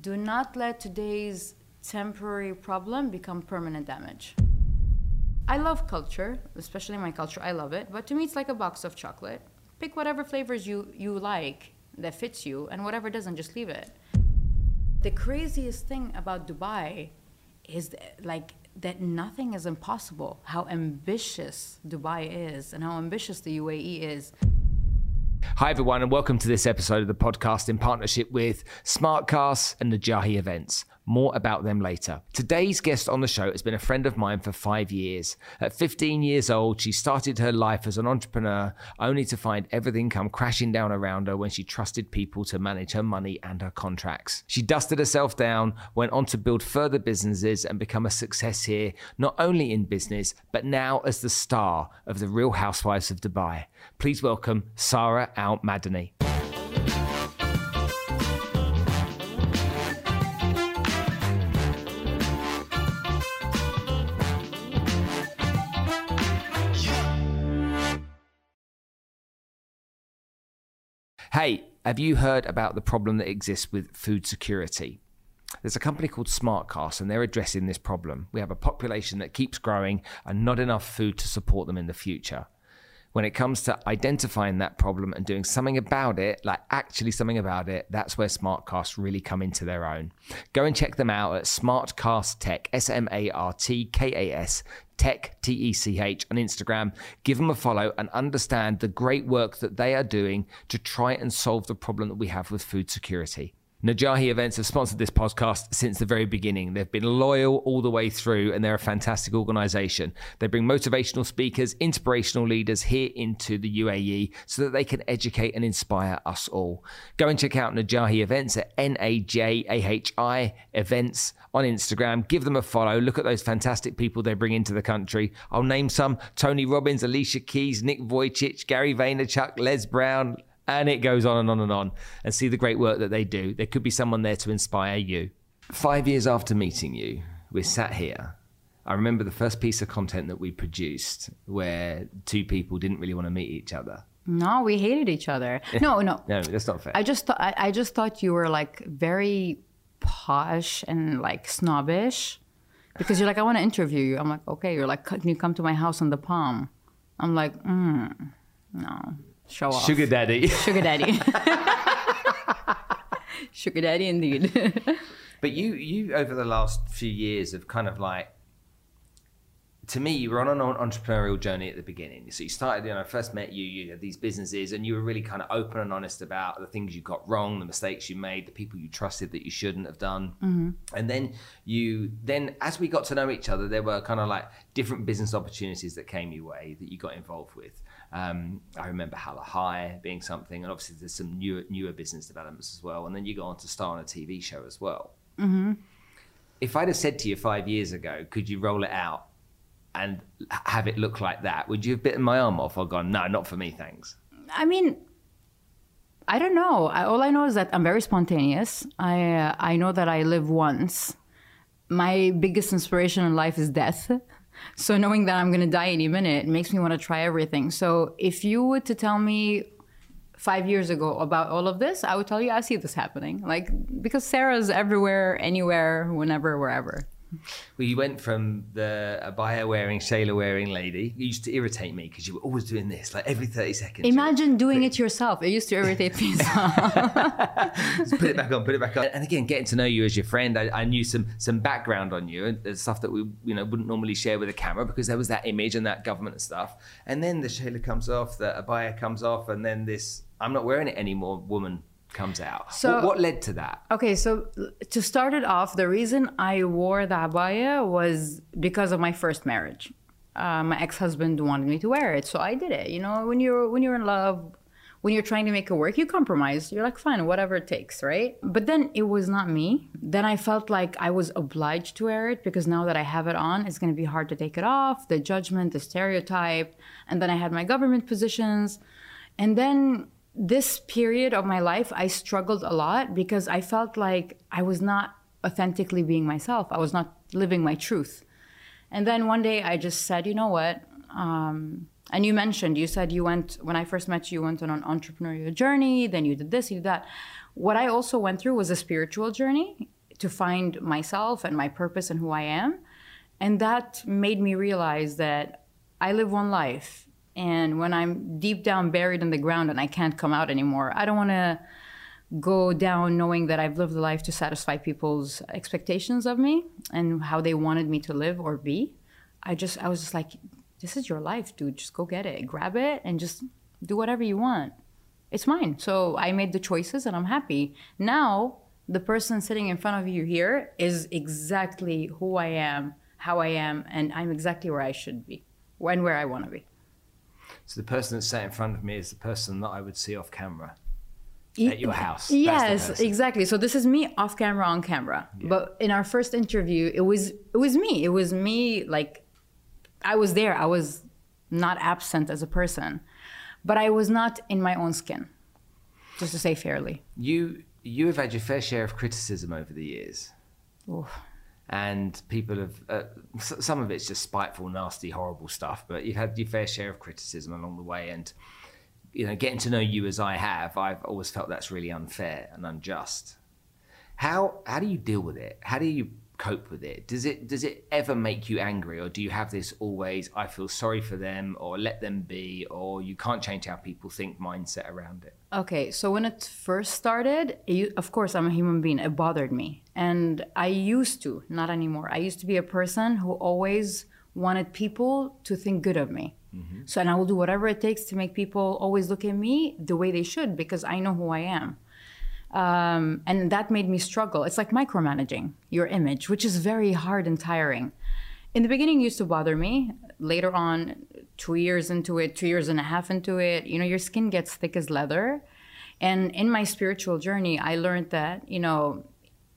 do not let today's temporary problem become permanent damage. I love culture, especially my culture. I love it. But to me, it's like a box of chocolate. Pick whatever flavors you, you like that fits you, and whatever doesn't, just leave it. The craziest thing about Dubai is that, like that nothing is impossible. How ambitious Dubai is, and how ambitious the UAE is. Hi, everyone, and welcome to this episode of the podcast in partnership with Smartkas and Najahi Events. More about them later. Today's guest on the show has been a friend of mine for five years. At 15 years old, she started her life as an entrepreneur, only to find everything come crashing down around her when she trusted people to manage her money and her contracts. She dusted herself down, went on to build further businesses, and become a success here, not only in business, but now as the star of The Real Housewives of Dubai. Please welcome Sara Al Madani. Hey, have you heard about the problem that exists with food security? There's a company called Smartkas and they're addressing this problem. We have a population that keeps growing and not enough food to support them in the future when it comes to identifying that problem and doing something about it, like actually something about it, that's where Smartkas really come into their own. Go and check them out at Smartkas Tech, S M A R T K A S Tech, T E C H, on Instagram. Give them a follow and understand the great work that they are doing to try and solve the problem that we have with food security. Najahi Events have sponsored this podcast since the very beginning. They've been loyal all the way through, and they're a fantastic organization. They bring motivational speakers, inspirational leaders here into the UAE so that they can educate and inspire us all. Go and check out Najahi Events at N A J A H I Events on Instagram. Give them a follow. Look at those fantastic people they bring into the country. I'll name some Tony Robbins, Alicia Keys, Nick Vujicic, Gary Vaynerchuk, Les Brown. And it goes on and on and on. And see the great work that they do. There could be someone there to inspire you. Five years after meeting you, we're sat here. I remember the first piece of content that we produced where two people didn't really want to meet each other. No, we hated each other. No, no. no, that's not fair. I just thought I, I just thought you were like very posh and like snobbish because you're like I want to interview you. I'm like okay. You're like can you come to my house on the Palm? I'm like mm, no. Show off. Sugar daddy. Sugar daddy. Sugar daddy indeed. but you you over the last few years have kind of like to me, you were on an entrepreneurial journey at the beginning. So you started, you know, I first met you, you had these businesses, and you were really kind of open and honest about the things you got wrong, the mistakes you made, the people you trusted that you shouldn't have done. Mm-hmm. And then you, then as we got to know each other, there were kind of like different business opportunities that came your way that you got involved with. Um, I remember Halahai being something, and obviously there's some newer, newer business developments as well. And then you go on to star on a TV show as well. Mm-hmm. If I'd have said to you five years ago, could you roll it out and have it look like that, would you have bitten my arm off or gone, no, not for me, thanks? I mean, I don't know. I, all I know is that I'm very spontaneous. I uh, I know that I live once. My biggest inspiration in life is death. So knowing that I'm going to die any minute makes me want to try everything. So if you were to tell me five years ago about all of this, I would tell you I see this happening. Like because Sara's everywhere, anywhere, whenever, wherever. Well, you went from the abaya wearing, Shayla wearing lady. You used to irritate me because you were always doing this, like every 30 seconds. Imagine doing it yourself. It used to irritate me. put it back on, put it back on. And again, getting to know you as your friend, I, I knew some some background on you and stuff that we you know wouldn't normally share with a camera because there was that image and that government and stuff. And then the Shayla comes off, the abaya comes off, and then this I'm not wearing it anymore woman comes out. So what, what, led to that? Okay, so to start it off, the reason I wore the abaya was because of my first marriage. Uh, my ex-husband wanted me to wear it, so I did it. You know, when you're when you're in love, when you're trying to make it work, you compromise. You're like, fine, whatever it takes, right? But then it was not me. Then I felt like I was obliged to wear it because now that I have it on, it's going to be hard to take it off. The judgment, the stereotype, and then I had my government positions, and then this period of my life, I struggled a lot because I felt like I was not authentically being myself. I was not living my truth. And then one day I just said, you know what? Um, And you mentioned, you said you went, when I first met you, you went on an entrepreneurial journey, then you did this, you did that. What I also went through was a spiritual journey to find myself and my purpose and who I am. And that made me realize that I live one life. And when I'm deep down buried in the ground and I can't come out anymore, I don't want to go down knowing that I've lived a life to satisfy people's expectations of me and how they wanted me to live or be. I just, I was just like, this is your life, dude. Just go get it, grab it, and just do whatever you want. It's mine. So I made the choices and I'm happy. Now, the person sitting in front of you here is exactly who I am, how I am, and I'm exactly where I should be when where I want to be. So the person that's sat in front of me is the person that I would see off camera at your house. Yes, exactly. So this is me off camera, on camera. Yeah. But in our first interview, it was it was me. It was me. Like I was there. I was not absent as a person, but I was not in my own skin. Just to say fairly. You you have had your fair share of criticism over the years. Oof. And people have, uh, some of it's just spiteful, nasty, horrible stuff, but you've had your fair share of criticism along the way. And you know, getting to know you as I have, I've always felt that's really unfair and unjust. How how do you deal with it? How do you cope with it? Does it does it ever make you angry, or do you have this always I feel sorry for them, or let them be, or you can't change how people think mindset around it? Okay, so when it first started, it, of course I'm a human being. It bothered me, and I used to, not anymore. I used to be a person who always wanted people to think good of me. Mm-hmm. So, and I will do whatever it takes to make people always look at me the way they should because I know who I am. Um, and that made me struggle. It's like micromanaging your image, which is very hard and tiring. In the beginning, used to bother me. Later on, two years into it, two years and a half into it, you know, your skin gets thick as leather. And in my spiritual journey, I learned that, you know,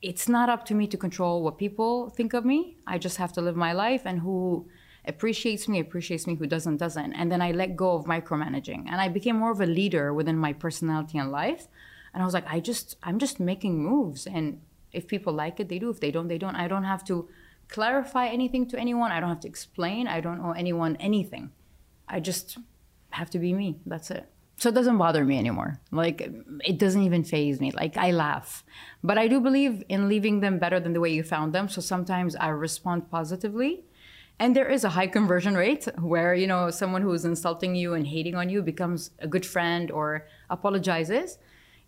it's not up to me to control what people think of me. I just have to live my life, and who appreciates me appreciates me who doesn't doesn't and then i let go of micromanaging and i became more of a leader within my personality and life and i was like i just i'm just making moves. And if people like it they do. If they don't they don't. I don't have to clarify anything to anyone. I don't have to explain. I don't owe anyone anything. I just have to be me. That's it. So it doesn't bother me anymore. Like it doesn't even phase me. Like i laugh. But i do believe in leaving them better than the way you found them. So sometimes i respond positively. And there is a high conversion rate where you know someone who is insulting you and hating on you becomes a good friend or apologizes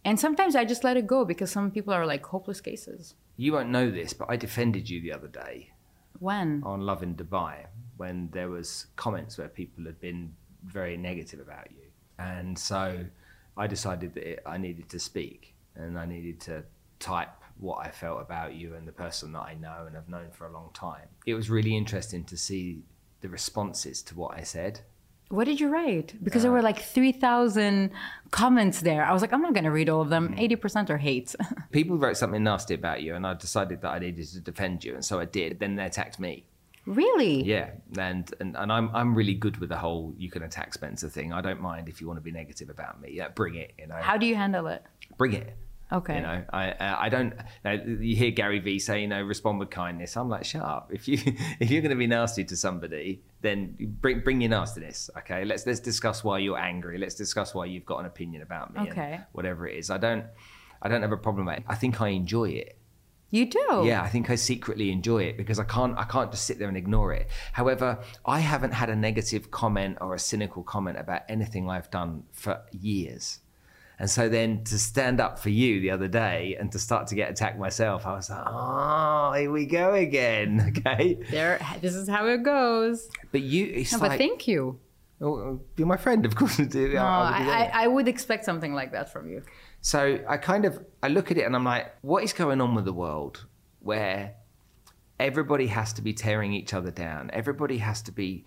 and sometimes i just let it go because some people are like hopeless cases you won't know this but i defended you the other day when on Lovin Dubai when there was comments where people had been very negative about you and so i decided that it, i needed to speak and i needed to type what I felt about you and the person that I know and have known for a long time. It was really interesting to see the responses to what I said. What did you write? Because there were like 3,000 comments there. I was like, I'm not going to read all of them. 80% mm. are hate. people wrote something nasty about you, and I decided that I needed to defend you, and so I did. Then they attacked me. Really? Yeah, and, and and I'm I'm really good with the whole you can attack Spencer thing. I don't mind if you want to be negative about me. Yeah, bring it. You know. How do you handle it? Bring it. Okay. You know, I I don't. You hear Gary Vee say, you know, respond with kindness. I'm like, shut up. If you if you're going to be nasty to somebody, then bring bring your nastiness. Okay. Let's let's discuss why you're angry. Let's discuss why you've got an opinion about me. Okay. whatever it is, I don't I don't have a problem with it. I think I enjoy it. You do? Yeah, I think I secretly enjoy it because I can't I can't just sit there and ignore it. However, I haven't had a negative comment or a cynical comment about anything I've done for years. And so then to stand up for you the other day and to start to get attacked myself, I was like, oh, here we go again. Okay. There, this is how it goes. But you, it's no, like, but thank you. Oh, oh you're my friend, of course. no, I, I, I would expect something like that from you. So I kind of I look at it and I'm like, what is going on with the world where everybody has to be tearing each other down? Everybody has to be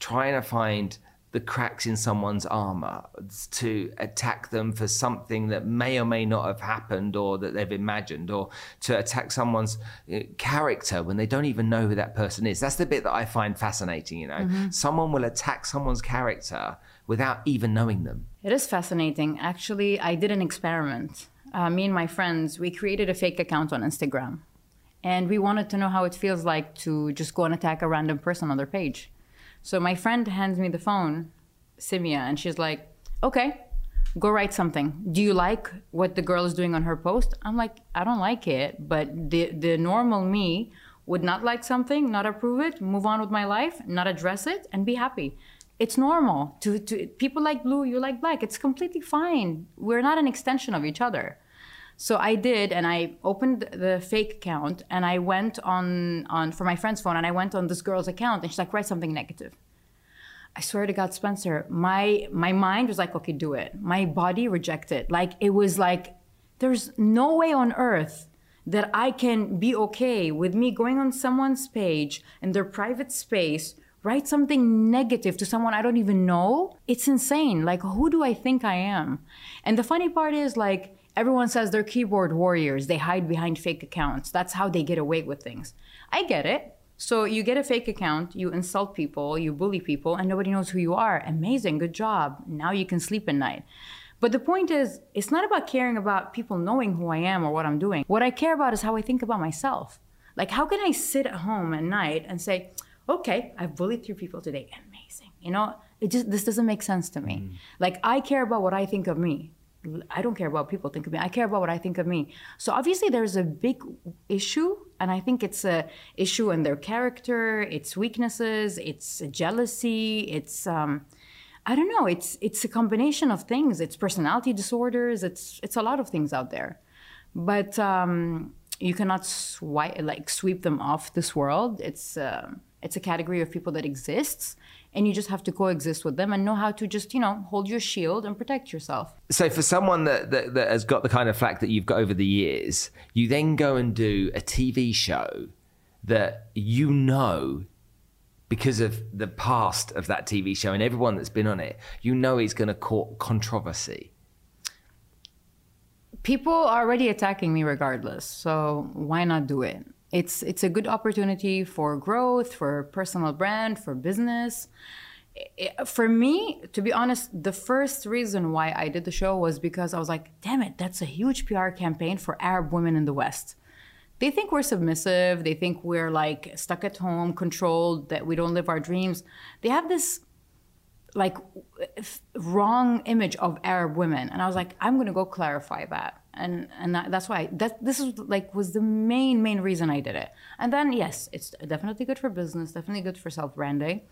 trying to find the cracks in someone's armor to attack them for something that may or may not have happened or that they've imagined or to attack someone's uh, character when they don't even know who that person is. That's the bit that i find fascinating you know? Mm-hmm. someone will attack someone's character without even knowing them. It is fascinating. Actually i did an experiment. Uh, me and my friends we created a fake account on instagram and we wanted to know how it feels like to just go and attack a random person on their page so my friend hands me the phone Simia, and she's like, okay, go write something. Do you like what the girl is doing on her post? I'm like, I don't like it, but the the normal me would not like something, not approve it, move on with my life, not address it, and be happy. It's normal to, to people like blue, you like black. It's completely fine. We're not an extension of each other. So I did, and I opened the fake account, and I went on on for my friend's phone, and I went on this girl's account, and she's like, write something negative. I swear to God, Spencer, my my mind was like, okay, do it. My body rejected. Like it was like, there's no way on earth that I can be okay with me going on someone's page in their private space, write something negative to someone I don't even know. It's insane. Like, who do I think I am? And the funny part is, like, everyone says they're keyboard warriors. They hide behind fake accounts. That's how they get away with things. I get it. So you get a fake account, you insult people, you bully people, and nobody knows who you are. Amazing, good job. Now you can sleep at night. But the point is, it's not about caring about people knowing who I am or what I'm doing. What I care about is how I think about myself. Like, how can I sit at home at night and say, okay, I've bullied three people today. Amazing. You know, it just, this doesn't make sense to me. Mm. Like, I care about what I think of me. I don't care about what people think of me. I care about what I think of me. So obviously there's a big issue, and I think it's a issue in their character, its weaknesses, its jealousy, it's um, I don't know. It's it's a combination of things. It's personality disorders. It's it's a lot of things out there, but um, you cannot swipe like sweep them off this world. It's uh, it's a category of people that exists, and you just have to coexist with them and know how to just you know hold your shield and protect yourself. So for someone that, that, that has got the kind of flack that you've got over the years, you then go and do a TV show that you know because of the past of that TV show and everyone that's been on it, you know it's going to court controversy. People are already attacking me regardless, so why not do it? It's it's a good opportunity for growth, for personal brand, for business. For me, to be honest, the first reason why I did the show was because I was like, damn it, that's a huge PR campaign for Arab women in the West. They think we're submissive, they think we're like stuck at home, controlled, that we don't live our dreams. They have this like wrong image of Arab women, and I was like, I'm gonna go clarify that, and and that, that's why that this is like was the main main reason I did it. And then yes, it's definitely good for business, definitely good for self branding,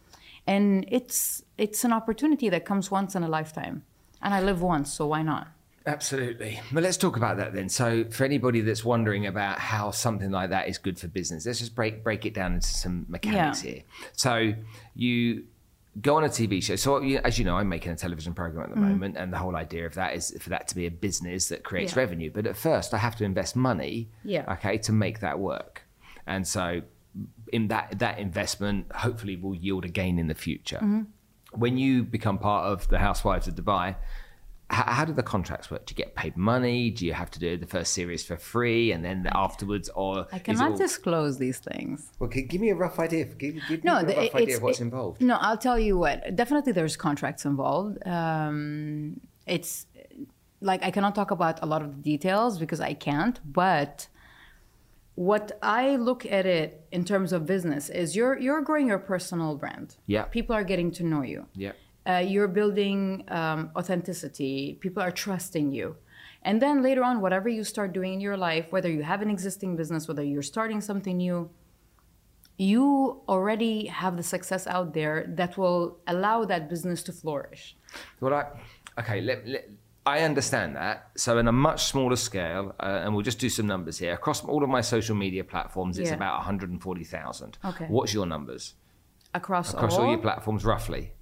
and it's it's an opportunity that comes once in a lifetime, and I live once, so why not? Absolutely. Well, let's talk about that then. So, for anybody that's wondering about how something like that is good for business, let's just break break it down into some mechanics Yeah. here. So, you go on a TV show. So, as you know, I'm making a television program at the mm. moment, and the whole idea of that is for that to be a business that creates Yeah. revenue. But at first, I have to invest money, Yeah. okay, to make that work. And so, in that that investment, hopefully, will yield a gain in the future. Mm-hmm. When you become part of the Housewives of Dubai. How, how do the contracts work? Do you get paid money? Do you have to do the first series for free and then afterwards, or I is it cannot all- disclose these things. Well, gi- give me a rough idea. Give, give No, me a the- rough idea of what's it- involved. No, I'll tell you what. Definitely, there's contracts involved. Um, it's like I cannot talk about a lot of the details because I can't. But what I look at it in terms of business is you're you're growing your personal brand. Yeah. people are getting to know you. Yeah. Uh, you're building um, authenticity. People are trusting you. And then later on, whatever you start doing in your life, whether you have an existing business, whether you're starting something new, you already have the success out there that will allow that business to flourish. Well, I, okay, let, let, I understand that. So, in a much smaller scale, uh, and we'll just do some numbers here. Across all of my social media platforms, it's Yeah. about 140,000. Okay. What's your numbers? Across, Across all, all your platforms, roughly?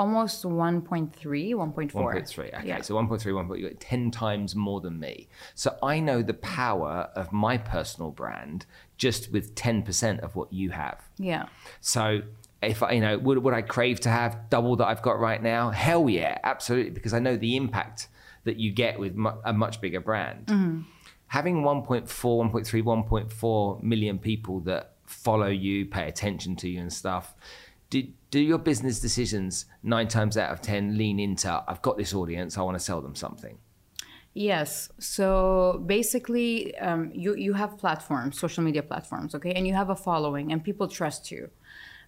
Almost 1.3, 1.4. 1.3. Okay, Yeah. so 1.3, 1.4, 10 times more than me. So I know the power of my personal brand just with 10% of what you have. Yeah. So if I, you know, would, would I crave to have double that I've got right now? Hell yeah, absolutely, because I know the impact that you get with mu- a much bigger brand. Mm-hmm. Having 1.4, 1.3, 1.4 million people that follow you, pay attention to you and stuff, do, do your business decisions nine times out of 10 lean into, I've got this audience, I want to sell them something? Yes. So basically, um, you you have platforms, social media platforms, okay, and you have a following, and people trust you.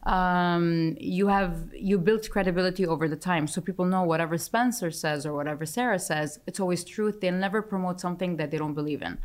um, you have you built credibility over the time so people know whatever spencer says or whatever sara says it's always truth they'll never promote something that they don't believe in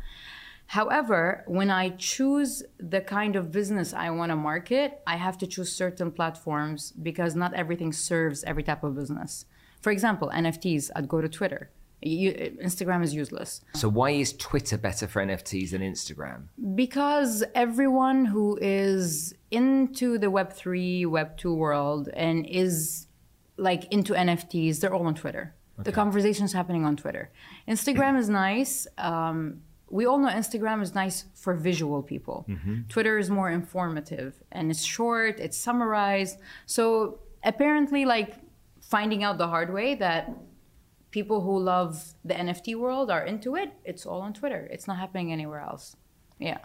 however when i choose the kind of business i want to market i have to choose certain platforms because not everything serves every type of business for example nfts i'd go to twitter you, Instagram is useless. So why is Twitter better for NFTs than Instagram? Because everyone who is into the Web3, Web2 world and is like into NFTs, they're all on Twitter. Okay. The conversation is happening on Twitter. Instagram is nice. Um, we all know Instagram is nice for visual people. Mm-hmm. Twitter is more informative and it's short, it's summarized. So apparently, like finding out the hard way that people who love the NFT world are into it, it's all on Twitter. It's not happening anywhere else. Yeah.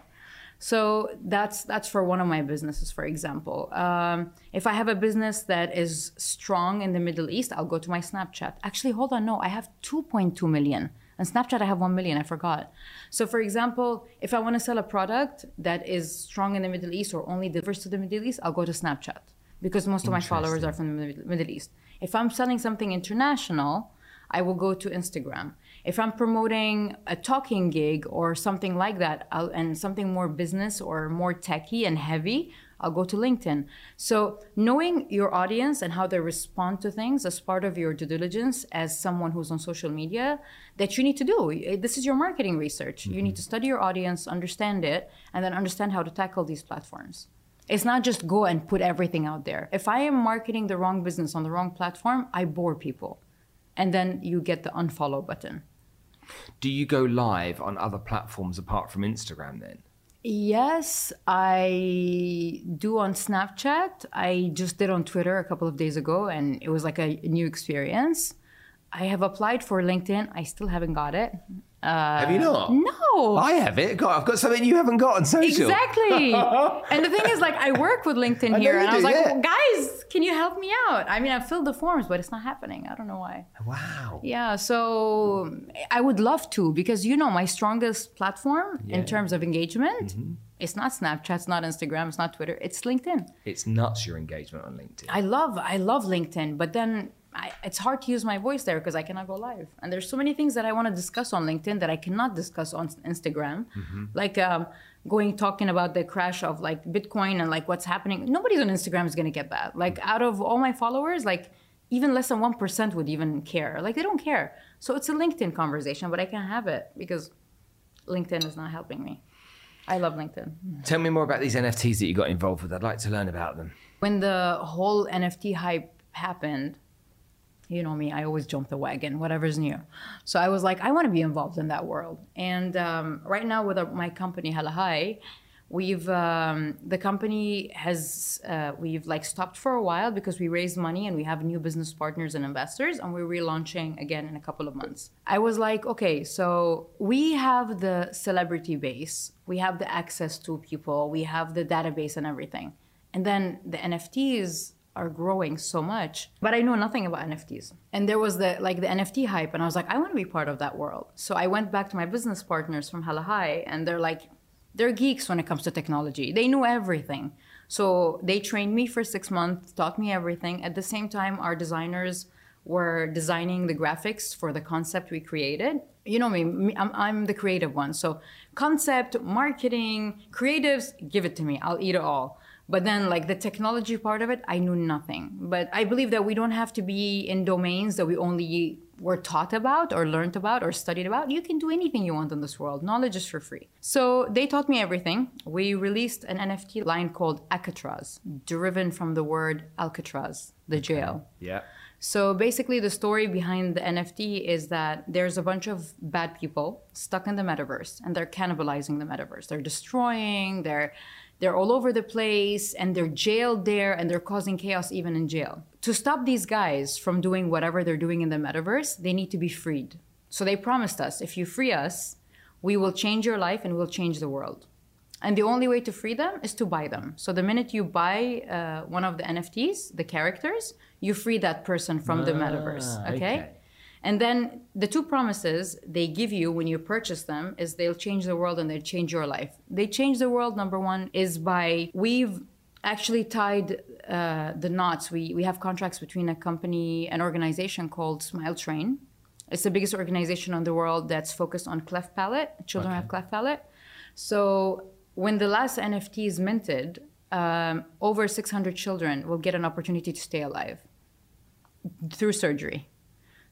So that's that's for one of my businesses, for example. Um, if I have a business that is strong in the Middle East, I'll go to my Snapchat. Actually, hold on, no, I have 2.2 million. And Snapchat, I have 1 million, I forgot. So, for example, if I want to sell a product that is strong in the Middle East or only delivers to the Middle East, I'll go to Snapchat because most of my followers are from the Middle East. If I'm selling something international, I will go to Instagram. If I'm promoting a talking gig or something like that, I'll, and something more business or more techy and heavy, I'll go to LinkedIn. So, knowing your audience and how they respond to things as part of your due diligence as someone who's on social media, that you need to do. This is your marketing research. Mm-hmm. You need to study your audience, understand it, and then understand how to tackle these platforms. It's not just go and put everything out there. If I am marketing the wrong business on the wrong platform, I bore people and then you get the unfollow button. Do you go live on other platforms apart from Instagram then? Yes, I do on Snapchat. I just did on Twitter a couple of days ago and it was like a new experience. I have applied for LinkedIn. I still haven't got it. Uh, have you not? No. I have it. God, I've got something you haven't got on social. Exactly. and the thing is, like, I work with LinkedIn here, and I was like, yeah. well, guys, can you help me out? I mean, I've filled the forms, but it's not happening. I don't know why. Wow. Yeah. So I would love to because you know my strongest platform yeah. in terms of engagement. Mm-hmm. It's not Snapchat, it's not Instagram, it's not Twitter. It's LinkedIn. It's nuts your engagement on LinkedIn. I love, I love LinkedIn, but then I, it's hard to use my voice there because I cannot go live. And there's so many things that I want to discuss on LinkedIn that I cannot discuss on Instagram. Mm-hmm. Like um, going talking about the crash of like Bitcoin and like what's happening. Nobody's on Instagram is gonna get that. Like out of all my followers, like even less than one percent would even care. Like they don't care. So it's a LinkedIn conversation, but I can't have it because LinkedIn is not helping me. I love LinkedIn. Tell me more about these NFTs that you got involved with. I'd like to learn about them. When the whole NFT hype happened, you know me, I always jump the wagon, whatever's new. So I was like, I want to be involved in that world. And um, right now with my company, Halahai, we've um, the company has uh, we've like stopped for a while because we raised money and we have new business partners and investors, and we're relaunching again in a couple of months. I was like, okay, so we have the celebrity base, we have the access to people, we have the database and everything, and then the NFTs are growing so much but i know nothing about nfts and there was the like the nft hype and i was like i want to be part of that world. So i went back to my business partners from halahai and they're like they're geeks when it comes to technology. They knew everything. So they trained me for six months taught me everything. At the same time our designers were designing the graphics for the concept we created. You know me I'm, I'm the creative one. So concept marketing creatives give it to me. I'll eat it all but then, like the technology part of it, I knew nothing. But I believe that we don't have to be in domains that we only were taught about or learned about or studied about. You can do anything you want in this world. Knowledge is for free. So they taught me everything. We released an NFT line called Alcatraz, driven from the word Alcatraz, the jail. Yeah. So basically, the story behind the NFT is that there's a bunch of bad people stuck in the metaverse and they're cannibalizing the metaverse. They're destroying, they're they're all over the place and they're jailed there and they're causing chaos even in jail. To stop these guys from doing whatever they're doing in the metaverse, they need to be freed. So they promised us if you free us, we will change your life and we'll change the world. And the only way to free them is to buy them. So the minute you buy uh, one of the NFTs, the characters, you free that person from ah, the metaverse. okay. okay. And then the two promises they give you when you purchase them is they'll change the world and they'll change your life. They change the world, number one, is by we've actually tied uh, the knots, we, we have contracts between a company, an organization called Smile Train. It's the biggest organization in the world that's focused on cleft palate. Children Okay. have cleft palate. So when the last NFT is minted, um, over 600 children will get an opportunity to stay alive through surgery.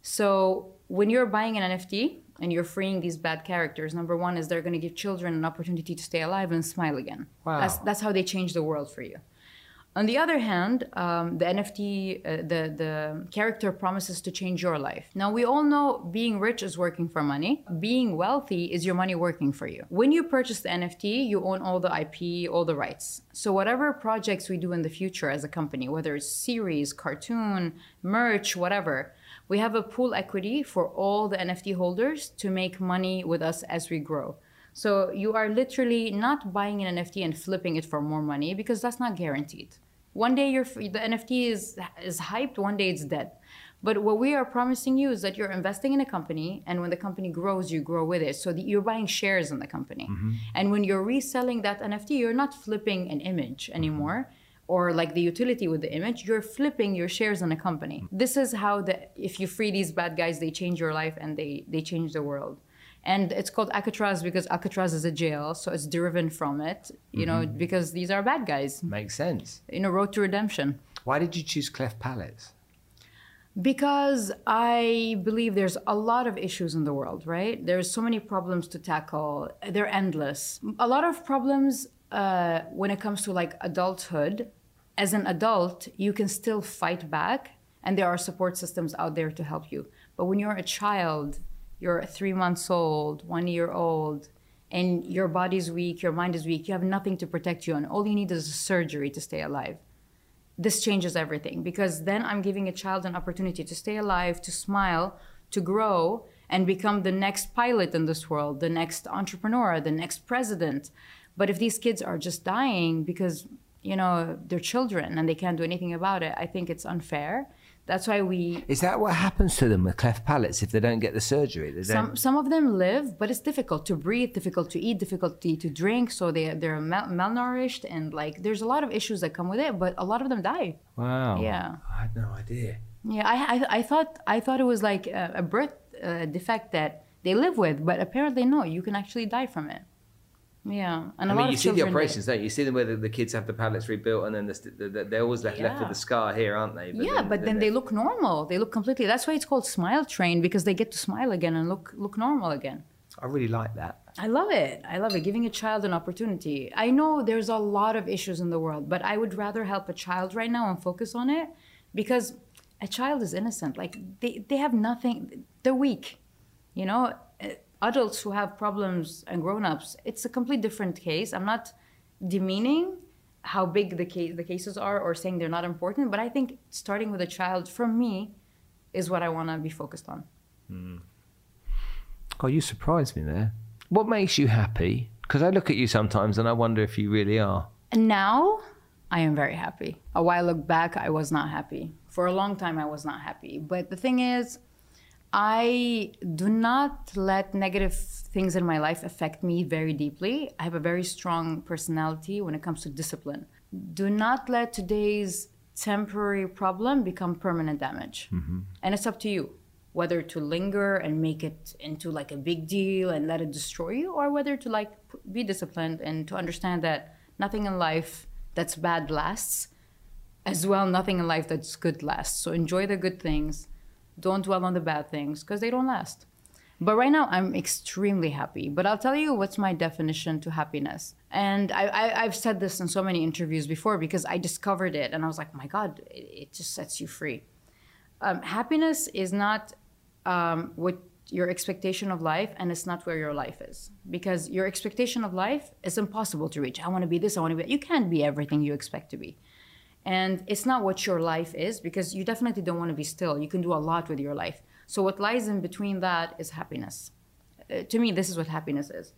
So when you're buying an NFT and you're freeing these bad characters, number one is they're going to give children an opportunity to stay alive and smile again. Wow. That's, that's how they change the world for you. On the other hand, um, the NFT, uh, the the character promises to change your life. Now we all know being rich is working for money. Being wealthy is your money working for you. When you purchase the NFT, you own all the IP, all the rights. So whatever projects we do in the future as a company, whether it's series, cartoon, merch, whatever, we have a pool equity for all the NFT holders to make money with us as we grow. So you are literally not buying an NFT and flipping it for more money because that's not guaranteed. One day your the NFT is is hyped, one day it's dead. But what we are promising you is that you're investing in a company, and when the company grows, you grow with it. So you're buying shares in the company, mm-hmm. and when you're reselling that NFT, you're not flipping an image anymore, mm-hmm. Or like the utility with the image. You're flipping your shares in a company. Mm. This is how the if you free these bad guys, they change your life and they they change the world and it's called Alcatraz because Alcatraz is a jail, so it's derived from it, you know, mm-hmm. because these are bad guys Makes sense. in a road to redemption. Why did you choose cleft palates? Because I believe there's a lot of issues in the world, right? There's so many problems to tackle. They're endless. A lot of problems uh, when it comes to like adulthood. As an adult, you can still fight back, and there are support systems out there to help you. But when you're a child, you're three months old, one year old, and your body's weak, your mind is weak, you have nothing to protect you, and all you need is a surgery to stay alive this changes everything because then I'm giving a child an opportunity to stay alive, to smile, to grow, and become the next pilot in this world, the next entrepreneur, the next president. But if these kids are just dying because, you know, they're children and they can't do anything about it, I think it's unfair. That's why we Is that what happens to them with cleft palates if they don't get the surgery? They some some of them live, but it's difficult to breathe, difficult to eat, difficulty to drink. So they they're mal- malnourished and like there's a lot of issues that come with it. But a lot of them die. Wow. Yeah. I had no idea. Yeah, I, I, I thought I thought it was like a, a birth uh, defect that they live with, but apparently no, you can actually die from it. Yeah, and a I lot mean, you of see the children. operations, don't you? You see them where the, the kids have the palates rebuilt, and then the, the, the, they're always left, left with Yeah. the scar here, aren't they? yeah, but then they look normal. They look completely. That's why it's called Smile Train because they get to smile again and look look normal again. I really like that. I love it. I love it. Giving a child an opportunity. I know there's a lot of issues in the world, but I would rather help a child right now and focus on it because a child is innocent. Like they, they have nothing. They're weak. You know, adults who have problems and grown-ups, it's a complete different case. I'm not demeaning how big the case the cases are or saying they're not important, but I think starting with a child for me is what I want to be focused on. Oh, you surprised me there. What makes you happy? Because I look at you sometimes and I wonder if you really are. And now I am very happy. A while look back, I was not happy. For a long time, I was not happy. But the thing is, I do not let negative things in my life affect me very deeply. I have a very strong personality when it comes to discipline. Do not let today's temporary problem become permanent damage. Mm-hmm. And it's up to you whether to linger and make it into like a big deal and let it destroy you or whether to like be disciplined and to understand that nothing in life that's bad lasts as well nothing in life that's good lasts so enjoy the good things don't dwell on the bad things because they don't last. But right now i'm extremely happy. But i'll tell you what's my definition to happiness. And I, i've said this in so many interviews before because i discovered it and i was like my god it, it just sets you free. Um, happiness is not um, what your expectation of life and it's not where your life is. Because your expectation of life is impossible to reach. I want to be this i want to be you can't be everything you expect to be and it's not what your life is because you definitely don't want to be still. You can do a lot with your life. So what lies in between that is happiness. Uh, to me this is what happiness is.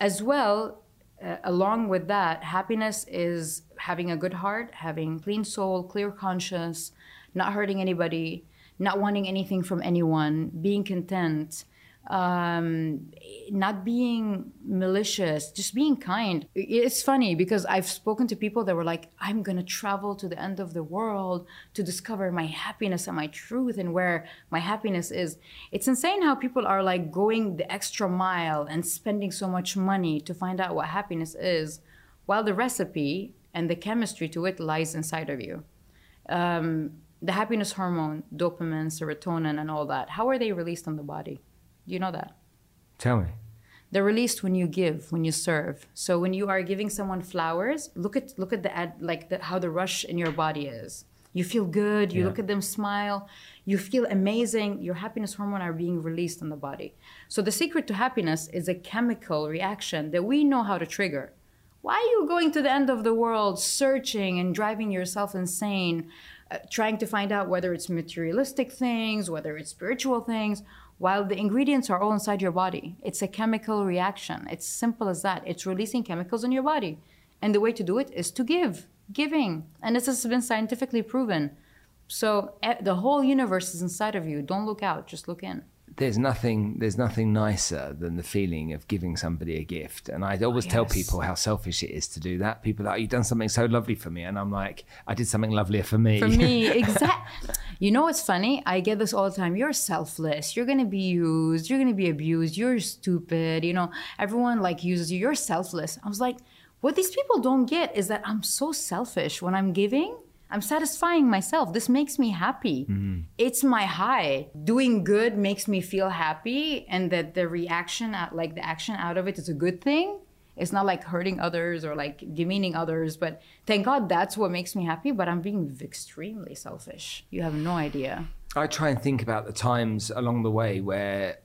As well uh, along with that happiness is having a good heart having clean soul clear conscience not hurting anybody not wanting anything from anyone being content um, not being malicious, just being kind. It's funny because I've spoken to people that were like, I'm going to travel to the end of the world to discover my happiness and my truth and where my happiness is. It's insane how people are like going the extra mile and spending so much money to find out what happiness is, while the recipe and the chemistry to it lies inside of you. Um, the happiness hormone, dopamine, serotonin, and all that, how are they released on the body? You know that. Tell me. They're released when you give, when you serve. So when you are giving someone flowers, look at look at the ad, like the, how the rush in your body is. You feel good. You Yeah. look at them smile. You feel amazing. Your happiness hormone are being released in the body. So the secret to happiness is a chemical reaction that we know how to trigger. Why are you going to the end of the world, searching and driving yourself insane, uh, trying to find out whether it's materialistic things, whether it's spiritual things, while the ingredients are all inside your body? It's a chemical reaction. It's simple as that. It's releasing chemicals in your body. And the way to do it is to give, giving. And this has been scientifically proven. So the whole universe is inside of you. Don't look out, just look in. There's nothing there's nothing nicer than the feeling of giving somebody a gift and i oh, always tell yes. people how selfish it is to do that people are like you've done something so lovely for me and i'm like i did something lovelier for me For me, exactly. You know what's funny? I get this all the time. You're selfless. You're gonna be used. You're gonna be abused. You're stupid. You know, everyone like uses you. You're selfless. I was like, what these people don't get is that I'm so selfish when I'm giving. I'm satisfying myself. This makes me happy. Mm-hmm. It's my high. Doing good makes me feel happy, and that the reaction, out- like the action out of it, is a good thing. It's not like hurting others or like demeaning others, but thank God that's what makes me happy. But I'm being extremely selfish. You have no idea. i try and think about the times along the way where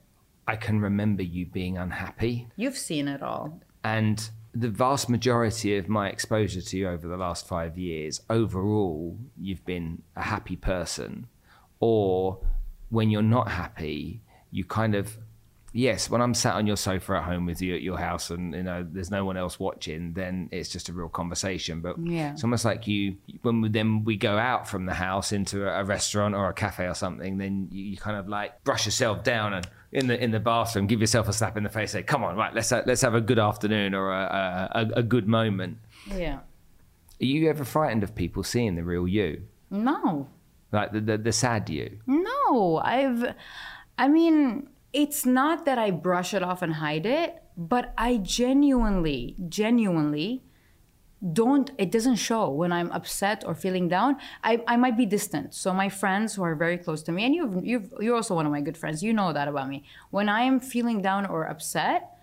i can remember you being unhappy You've seen it all. and the vast majority of my exposure to you over the last five years, overall, you've been a happy person. Or when you're not happy, you kind of, yes, when I'm sat on your sofa at home with you at your house and, you know, there's no one else watching, then it's just a real conversation. But Yeah. it's almost like you, when we, then we go out from the house into a, a restaurant or a cafe or something, then you, you kind of like brush yourself down and in the in the bathroom, give yourself a slap in the face, say, "Come on, right, let's ha- let's have a good afternoon or a, a, a, good moment." Yeah. Are you ever frightened of people seeing the real you, No. like the the, the sad you? No. I've, I mean, it's not that I brush it off and hide it, but I genuinely, genuinely don't it doesn't show when i'm upset or feeling down. I, I might be distant. So my friends who are very close to me and you've, you've you're also one of my good friends you know that about me. When i am feeling down or upset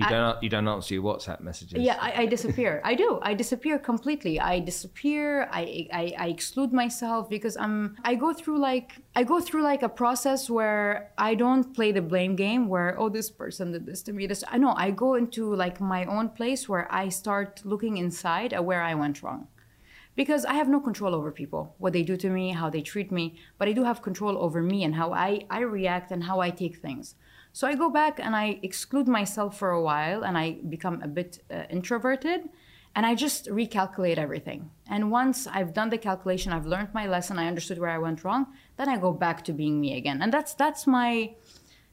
You don't you don't answer your WhatsApp messages. yeah I, I disappear. I do. I disappear completely. I disappear. I, I i exclude myself because i'm i go through like i go through like a process where i don't play the blame game where oh this person did this to me this i know. I go into like my own place where i start looking inside at where i went wrong because I have no control over people, what they do to me, how they treat me, but I do have control over me and how I, I react and how I take things. So I go back and I exclude myself for a while and I become a bit uh, introverted and I just recalculate everything. And once I've done the calculation, I've learned my lesson, I understood where I went wrong, then I go back to being me again. And that's that's my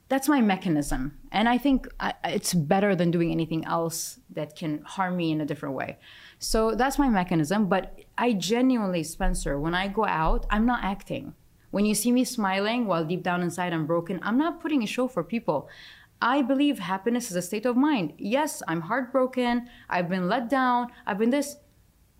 that's my mechanism and i think I, it's better than doing anything else that can harm me in a different way so that's my mechanism but i genuinely spencer when i go out i'm not acting when you see me smiling while deep down inside i'm broken i'm not putting a show for people i believe happiness is a state of mind yes i'm heartbroken i've been let down i've been this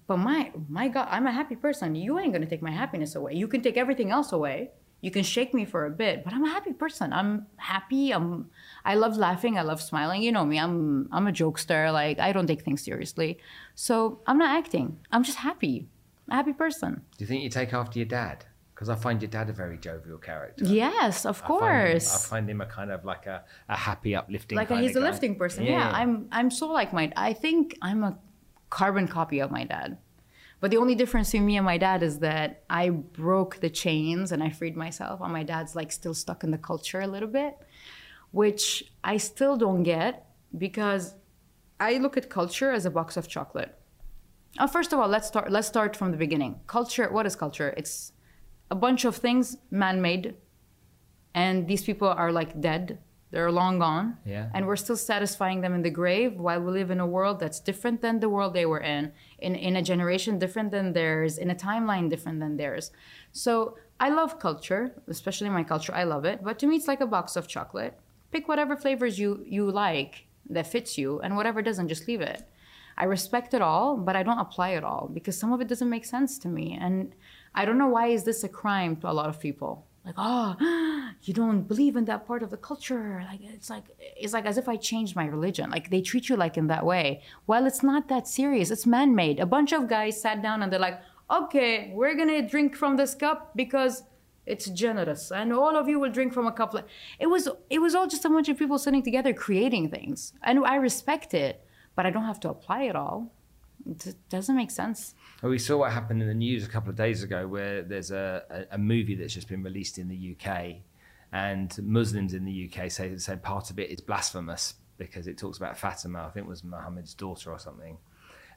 but my my God, I'm a happy person. You ain't gonna take my happiness away. You can take everything else away. You can shake me for a bit, but I'm a happy person. I'm happy. I'm I love laughing. I love smiling. You know me. I'm I'm a jokester. Like I don't take things seriously. So I'm not acting. I'm just happy. I'm a happy person. Do you think you take after your dad? Because I find your dad a very jovial character. Yes, of I find him- course. I find him a kind of like a, a happy, uplifting. like he's a lifting person. Yeah. I'm I'm so like my I think I'm a carbon copy of my dad. But the only difference between me and my dad is that I broke the chains and I freed myself. And my dad's like still stuck in the culture a little bit, which I still don't get because I look at culture as a box of chocolate. Uh, first of all, let's start let's start from the beginning. Culture, what is culture? It's a bunch of things man-made and these people are like dead They're long gone. Yeah. And we're still satisfying them in the grave while we live in a world that's different than the world they were in, in, in a generation different than theirs, in a timeline different than theirs. So I love culture, especially my culture. I love it. But to me, it's like a box of chocolate. Pick whatever flavors you, you like that fits you, and whatever doesn't, just leave it. I respect it all, but I don't apply it all because some of it doesn't make sense to me. And I don't know why is this a crime to a lot of people. Like oh you don't believe in that part of the culture. Like it's like it's like as if i changed my religion. Like they treat you like in that way. Well it's not that serious. It's man-made. A bunch of guys sat down and they're like okay we're gonna drink from this cup because it's generous and all of you will drink from a cup. It was it was all just a bunch of people sitting together creating things. And i respect it but i don't have to apply it all. It doesn't make sense we saw what happened in the news a couple of days ago where there's a, a, a movie that's just been released in the UK, and Muslims in the UK say, say part of it is blasphemous because it talks about Fatima, I think it was Muhammad's daughter or something.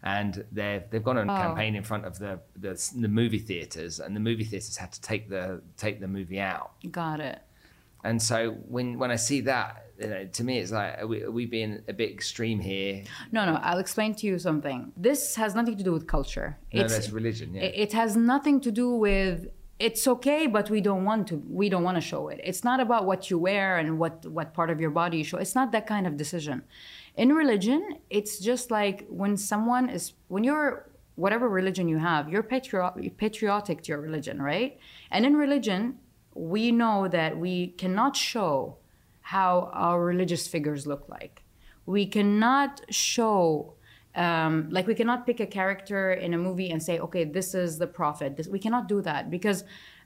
And they've they've gone on a oh. campaign in front of the, the, the movie theaters, and the movie theaters had to take the take the movie out. Got it. And so when when I see that, you know, to me, it's like, are we, are we being a bit extreme here? No, no. I'll explain to you something. This has nothing to do with culture. No, it's, that's religion. Yeah. It has nothing to do with. It's okay, but we don't want to. We don't want to show it. It's not about what you wear and what what part of your body you show. It's not that kind of decision. In religion, it's just like when someone is when you're whatever religion you have, you're patriot, patriotic to your religion, right? And in religion, we know that we cannot show how our religious figures look like. We cannot show, um, like, we cannot pick a character in a movie and say, okay, this is the prophet. This, we cannot do that because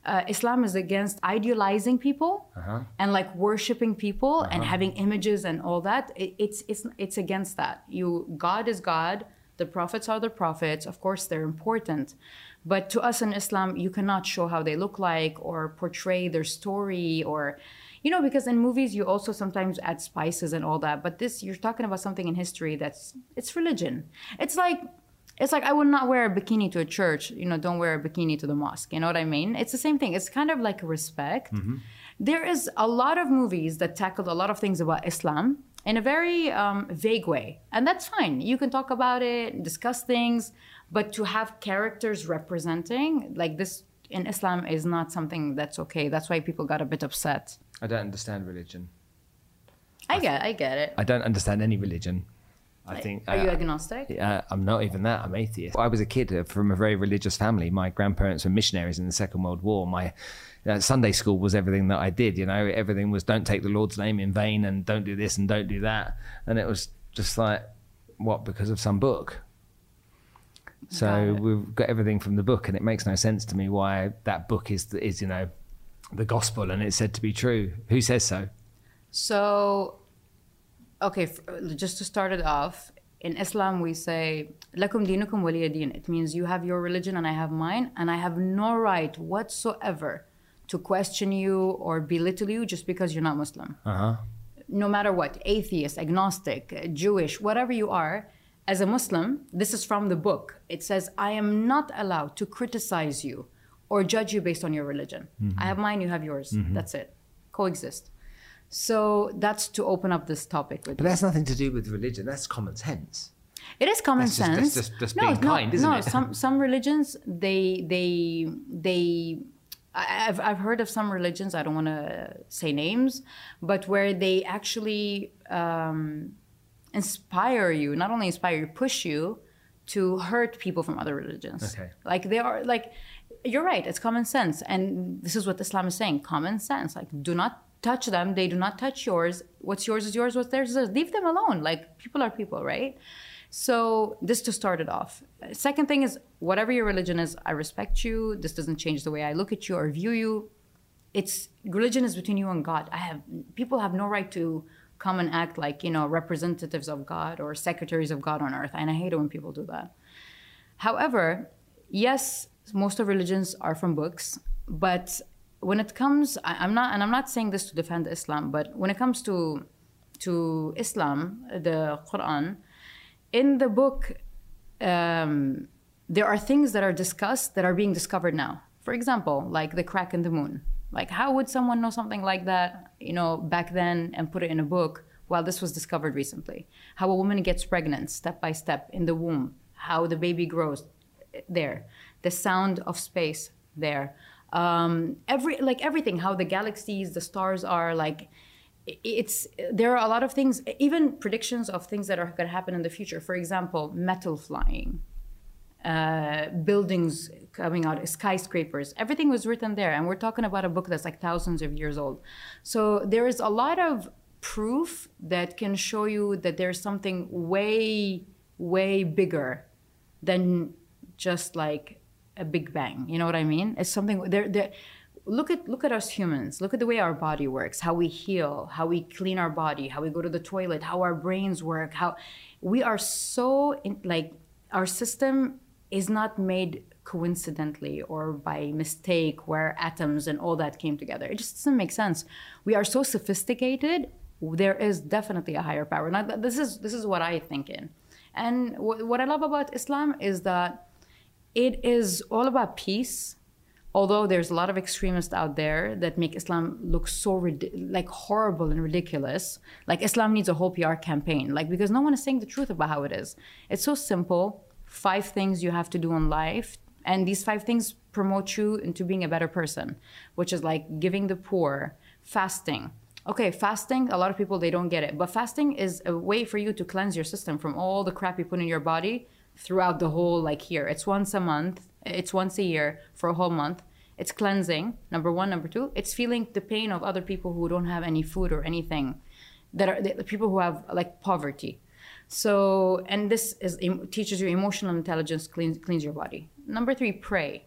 uh, Islam is against idealizing people uh-huh. and like worshiping people uh-huh. and having images and all that. It, it's it's it's against that. You God is God. The prophets are the prophets. Of course, they're important, but to us in Islam, you cannot show how they look like or portray their story or you know because in movies you also sometimes add spices and all that but this you're talking about something in history that's it's religion it's like it's like I would not wear a bikini to a church, you know, don't wear a bikini to the mosque. You know what I mean? It's the same thing. It's kind of like respect. Mm-hmm. There is a lot of movies that tackle a lot of things about Islam in a very um, vague way. And that's fine. You can talk about it, discuss things, but to have characters representing, like this in Islam, is not something that's okay. That's why people got a bit upset. I don't understand religion. I, get, I get it. I don't understand any religion. I think. Are you agnostic? Uh, I'm not even that. I'm atheist. I was a kid uh, from a very religious family. My grandparents were missionaries in the Second World War. My uh, Sunday school was everything that I did. You know, everything was don't take the Lord's name in vain and don't do this and don't do that. And it was just like, what? Because of some book. So we've got everything from the book, and it makes no sense to me why that book is is you know the gospel and it's said to be true. Who says so? So, okay, just to start it off, in Islam we say "Lakum dinukum waliyadin." It means you have your religion and I have mine, and I have no right whatsoever to question you or belittle you just because you're not Muslim. Uh-huh. No matter what, atheist, agnostic, Jewish, whatever you are, as a Muslim, this is from the book. It says, I am not allowed to criticize you or judge you based on your religion. Mm-hmm. I have mine, you have yours. Mm-hmm. That's it. Coexist. So that's to open up this topic. but you. that's nothing to do with religion. That's common sense. It is common that's sense. Just, that's just, no, being no, kind, isn't no, it? some some religions they they they. I've I've heard of some religions. I don't want to say names, but where they actually um, inspire you, not only inspire you, push you to hurt people from other religions. Okay. Like they are like you're right, it's common sense. And this is what Islam is saying, common sense. Like do not touch them, they do not touch yours. What's yours is yours, what's theirs is theirs. Leave them alone. Like people are people, right? So this to start it off. Second thing is whatever your religion is, I respect you. This doesn't change the way I look at you or view you. It's religion is between you and God. I have people have no right to come and act like you know representatives of god or secretaries of god on earth and i hate it when people do that however yes most of religions are from books but when it comes I, am not and i'm not saying this to defend islam but when it comes to to islam the quran in the book um, there are things that are discussed that are being discovered now. For example like the crack in the moon. Like, how would someone know something like that, you know, back then and put it in a book while this was discovered recently? How a woman gets pregnant step by step in the womb, how the baby grows there, the sound of space there, um, every like everything, how the galaxies, the stars are like. It's there are a lot of things, even predictions of things that are going to happen in the future. For example, metal flying, uh, buildings coming out, skyscrapers. Everything was written there, and we're talking about a book that's like thousands of years old. So there is a lot of proof that can show you that there's something way, way bigger than just like a big bang. You know what I mean? It's something there. there look at look at us humans. Look at the way our body works, how we heal, how we clean our body, how we go to the toilet, how our brains work. How we are so in, like our system is not made coincidentally or by mistake where atoms and all that came together. It just doesn't make sense. We are so sophisticated. There is definitely a higher power. Now, this is this is what I think in, and w- what I love about Islam is that it is all about peace. Although there's a lot of extremists out there that make Islam look so like horrible and ridiculous, like Islam needs a whole PR campaign, like because no one is saying the truth about how it is. It's so simple. Five things you have to do in life and these five things promote you into being a better person, which is like giving the poor, fasting. Okay, fasting, a lot of people they don't get it, but fasting is a way for you to cleanse your system from all the crap you put in your body throughout the whole like year. It's once a month, it's once a year for a whole month. It's cleansing, number 1, number 2, it's feeling the pain of other people who don't have any food or anything that are the people who have like poverty. So, and this is teaches you emotional intelligence, cleans cleans your body. Number three, pray.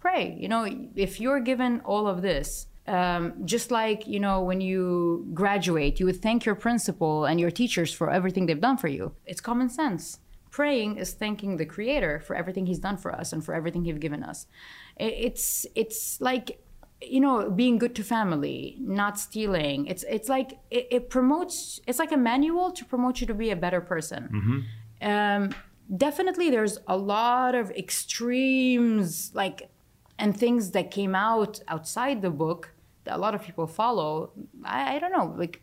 Pray. You know, if you're given all of this, um, just like you know when you graduate you would thank your principal and your teachers for everything they've done for you it's common sense praying is thanking the creator for everything he's done for us and for everything he's given us. It's it's like you know being good to family not stealing. It's it's like it, it promotes it's like a manual to promote you to be a better person. Mm-hmm. um, definitely there's a lot of extremes like and things that came out outside the book that a lot of people follow. I, I don't know like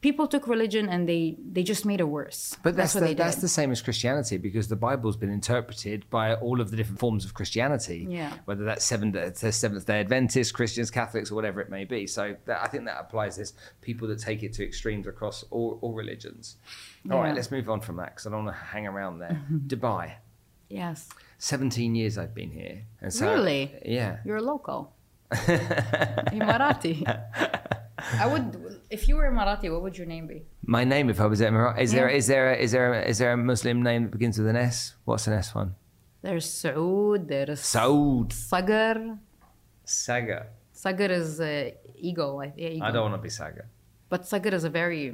people took religion and they they just made it worse. But that's that's the, that's the same as Christianity because the Bible's been interpreted by all of the different forms of Christianity. Yeah. Whether that's Seventh Seventh Day Adventists, Christians, Catholics, or whatever it may be. So that, I think that applies. There's people that take it to extremes across all, all religions. All yeah. right, let's move on from that because I don't want to hang around there. Dubai. Yes. 17 years I've been here. And so, really? Yeah. You're a local. Emirati. I would, if you were Emirati, what would your name be? My name, if I was Emirati, is yeah. there is there is there is there a Muslim name that begins with an S? What's an S one? There's Saud. There's Saud. Sagar. Sagar. Sagar is uh, ego. Yeah, ego. I don't want to be Sagar. But Sagar is a very.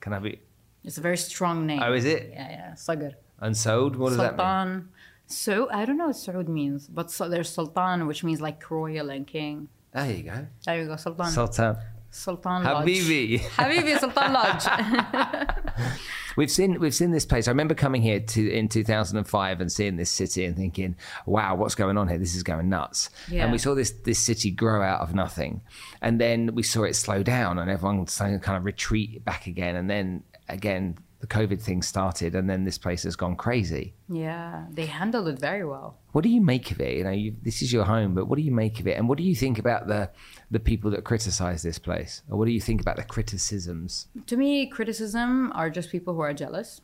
Can I be? It's a very strong name. Oh, is it? Yeah, yeah. Sagar. And Saud, what does Sultan. that mean? So I don't know what Saud means, but so, there's Sultan, which means like royal and king. There you go. There you go, Sultan. Sultan. Sultan Lodge. Habibi. Habibi Sultan Lodge. we've seen we've seen this place. I remember coming here to, in 2005 and seeing this city and thinking, "Wow, what's going on here? This is going nuts." Yeah. And we saw this this city grow out of nothing, and then we saw it slow down, and everyone kind of retreat back again, and then again the COVID thing started, and then this place has gone crazy. Yeah, they handled it very well. What do you make of it? You know, you, this is your home, but what do you make of it? And what do you think about the the people that criticize this place, or what do you think about the criticisms? To me, criticism are just people who are jealous,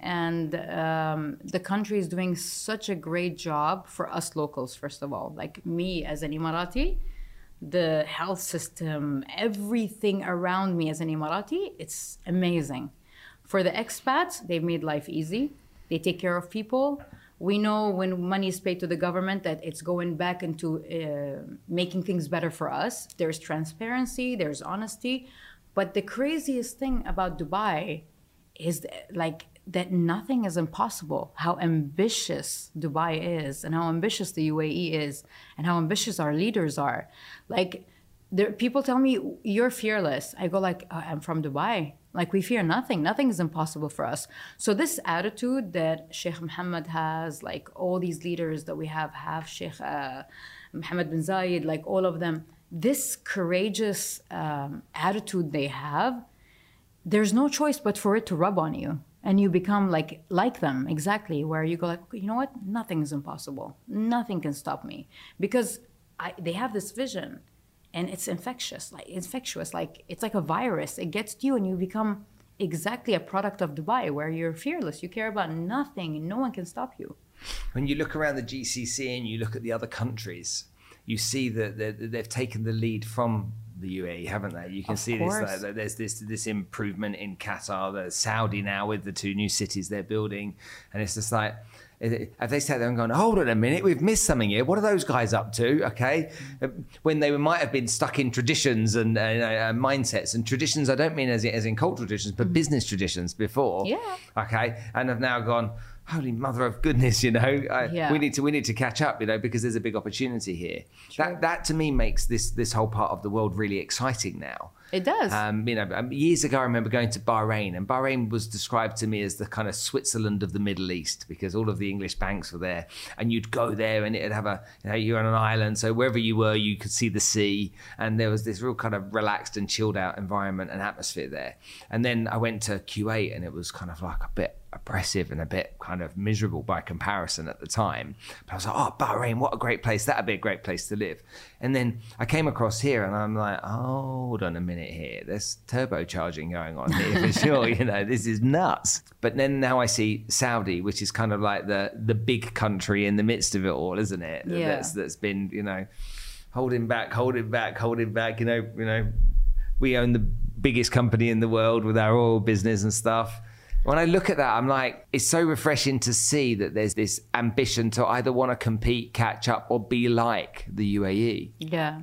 and um, the country is doing such a great job for us locals. First of all, like me as an Emirati, the health system, everything around me as an Emirati, it's amazing for the expats, they've made life easy. They take care of people. We know when money is paid to the government that it's going back into uh, making things better for us. There's transparency, there's honesty. But the craziest thing about Dubai is that, like that nothing is impossible. How ambitious Dubai is, and how ambitious the UAE is, and how ambitious our leaders are. Like, there, people tell me you're fearless. I go like, uh, I'm from Dubai. Like we fear nothing. Nothing is impossible for us. So this attitude that Sheikh Mohammed has, like all these leaders that we have, have Sheikh uh, Mohammed bin Zayed, like all of them, this courageous um, attitude they have, there's no choice but for it to rub on you. And you become like like them exactly, where you go like, you know what? Nothing is impossible. Nothing can stop me because I, they have this vision, and it's infectious, like infectious, like it's like a virus. It gets to you, and you become exactly a product of Dubai, where you're fearless. You care about nothing, and no one can stop you. When you look around the GCC and you look at the other countries, you see that they've taken the lead from the UAE, haven't they? You can of see course. this. Like, there's this this improvement in Qatar. There's Saudi now with the two new cities they're building, and it's just like. Have they sat there and gone, hold on a minute, we've missed something here. What are those guys up to? Okay. When they might have been stuck in traditions and uh, uh, mindsets, and traditions, I don't mean as, as in cultural traditions, but mm. business traditions before. Yeah. Okay. And have now gone, holy mother of goodness, you know, I, yeah. we need to we need to catch up, you know, because there's a big opportunity here. True. That that to me makes this this whole part of the world really exciting now. It does. Um, you know, um, years ago, I remember going to Bahrain, and Bahrain was described to me as the kind of Switzerland of the Middle East because all of the English banks were there, and you'd go there, and it'd have a, you know, you're on an island, so wherever you were, you could see the sea, and there was this real kind of relaxed and chilled out environment and atmosphere there. And then I went to Kuwait, and it was kind of like a bit oppressive and a bit kind of miserable by comparison at the time. But I was like, oh, Bahrain, what a great place. That'd be a great place to live. And then I came across here and I'm like, oh, hold on a minute here. There's turbocharging going on here for sure. you know, this is nuts. But then now I see Saudi, which is kind of like the the big country in the midst of it all, isn't it? Yeah. That's that's been, you know, holding back, holding back, holding back, you know, you know, we own the biggest company in the world with our oil business and stuff when I look at that, I'm like, it's so refreshing to see that there's this ambition to either want to compete, catch up, or be like the UAE. Yeah.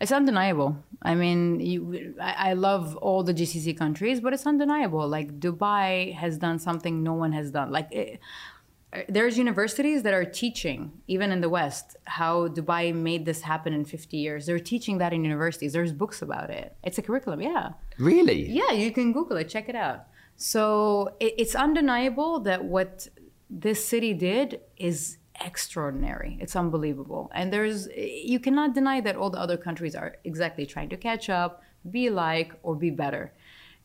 It's undeniable. I mean, you, I, I love all the GCC countries, but it's undeniable. Like Dubai has done something no one has done. Like it, there's universities that are teaching, even in the West, how Dubai made this happen in 50 years. They're teaching that in universities. There's books about it. It's a curriculum, yeah. Really? Yeah, you can Google it, check it out. So it, it's undeniable that what this city did is extraordinary. It's unbelievable. And there's you cannot deny that all the other countries are exactly trying to catch up, be like, or be better.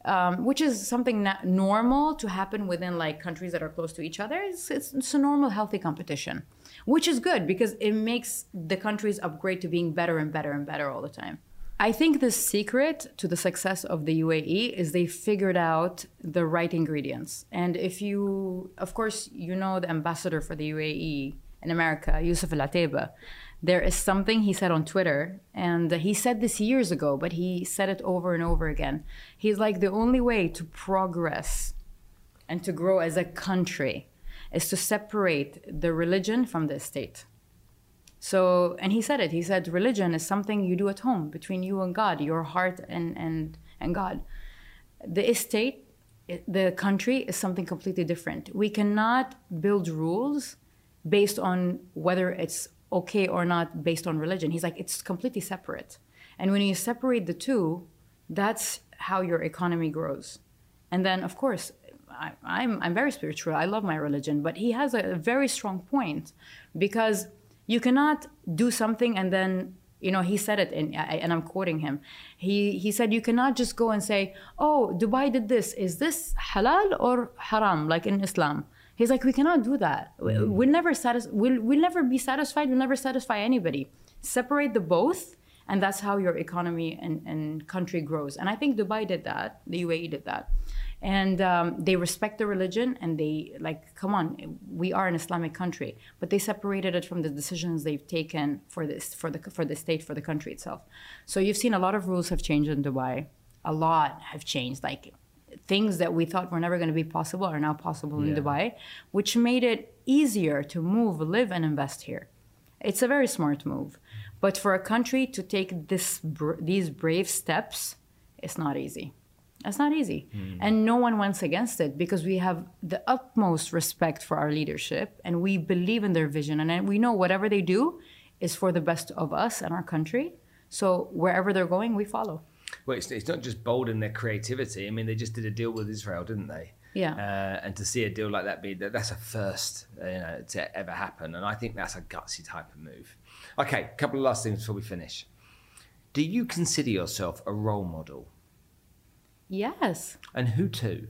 Um, which is something normal to happen within like countries that are close to each other. It's, it's, it's, a normal, healthy competition, which is good because it makes the countries upgrade to being better and better and better all the time. I think the secret to the success of the UAE is they figured out the right ingredients. And if you, of course, you know the ambassador for the UAE in America, Yusuf Al Otaiba. There is something he said on Twitter, and he said this years ago, but he said it over and over again. He's like, the only way to progress and to grow as a country is to separate the religion from the state. So, and he said it. He said religion is something you do at home between you and God, your heart and and and God. The estate, the country is something completely different. We cannot build rules based on whether it's okay or not based on religion. He's like it's completely separate. And when you separate the two, that's how your economy grows. And then, of course, I, am I'm, I'm very spiritual. I love my religion, but he has a, a very strong point because you cannot do something and then you know he said it in, and i'm quoting him. He he said you cannot just go and say oh dubai did this. Is this halal or haram like in islam he's like we cannot do that. Mm. we'll never satis- we'll, we'll never be satisfied we'll never satisfy anybody. Separate the both and that's how your economy and, and country grows. And i think dubai did that the uae did that and um, they respect the religion and they like come on we are an islamic country. But they separated it from the decisions they've taken for this for the for the state for the country itself. So you've seen a lot of rules have changed in dubai. A lot have changed. Like things that we thought were never going to be possible are now possible yeah. in dubai which made it easier to move live and invest here. It's a very smart move. But for a country to take this these brave steps it's not easy that's not easy. Mm. And no one wants against it because we have the utmost respect for our leadership and we believe in their vision. And we know whatever they do is for the best of us and our country. So wherever they're going, we follow. Well, it's, it's not just bold in their creativity. I mean, they just did a deal with Israel, didn't they? Yeah. Uh, and to see a deal like that be that's a first, you know, to ever happen. And I think that's a gutsy type of move. Okay, a couple of last things before we finish Do you consider yourself a role model? Yes. And who to?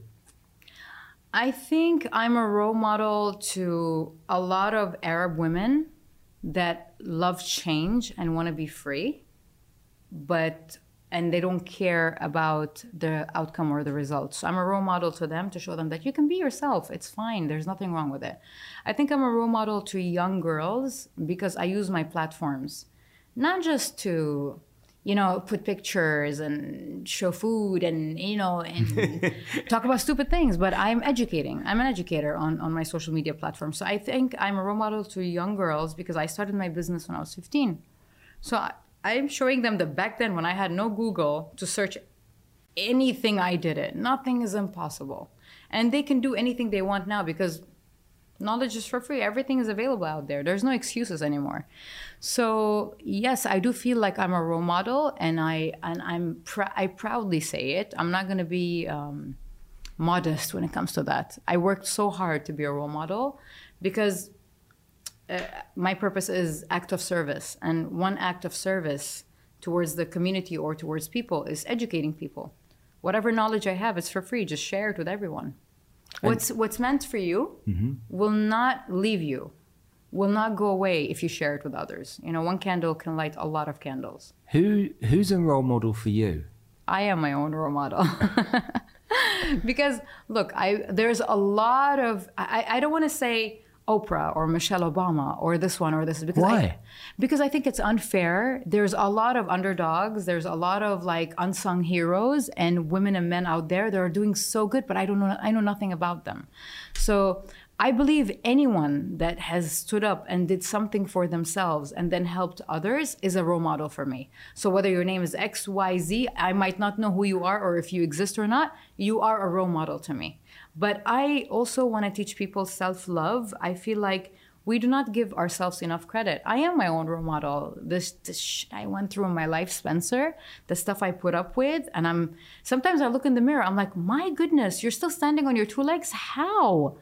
I think I'm a role model to a lot of Arab women that love change and want to be free, but and they don't care about the outcome or the results. So I'm a role model to them to show them that you can be yourself. It's fine. There's nothing wrong with it. I think I'm a role model to young girls because I use my platforms not just to you know, put pictures and show food and, you know, and talk about stupid things. But I'm educating. I'm an educator on, on my social media platform. So I think I'm a role model to young girls because I started my business when I was 15. So I, I'm showing them that back then when I had no Google to search anything, I did it. Nothing is impossible. And they can do anything they want now because knowledge is for free. Everything is available out there. There's no excuses anymore. So yes i do feel like i'm a role model and i and i'm pr- i proudly say it. I'm not going to be um, modest when it comes to that. I worked so hard to be a role model because uh, my purpose is act of service. And one act of service towards the community or towards people is educating people. Whatever knowledge i have is for free. Just share it with everyone What's what's meant for you mm-hmm. will not leave you, will not go away if you share it with others. You know, one candle can light a lot of candles. Who who's a role model for you? I am my own role model. because look, I there's a lot of I, I don't want to say Oprah or Michelle Obama or this one or this because why? I, because I think it's unfair. There's a lot of underdogs. There's a lot of like unsung heroes and women and men out there that are doing so good, but I don't know. I know nothing about them. So I believe anyone that has stood up and did something for themselves and then helped others is a role model for me. So whether your name is X, Y, Z, I might not know who you are or if you exist or not. You are a role model to me. But I also want to teach people self love. I feel like we do not give ourselves enough credit. I am my own role model. This, this shit I went through in my life, Spencer, the stuff I put up with, and I'm sometimes I look in the mirror, I'm like, my goodness, you're still standing on your two legs? How?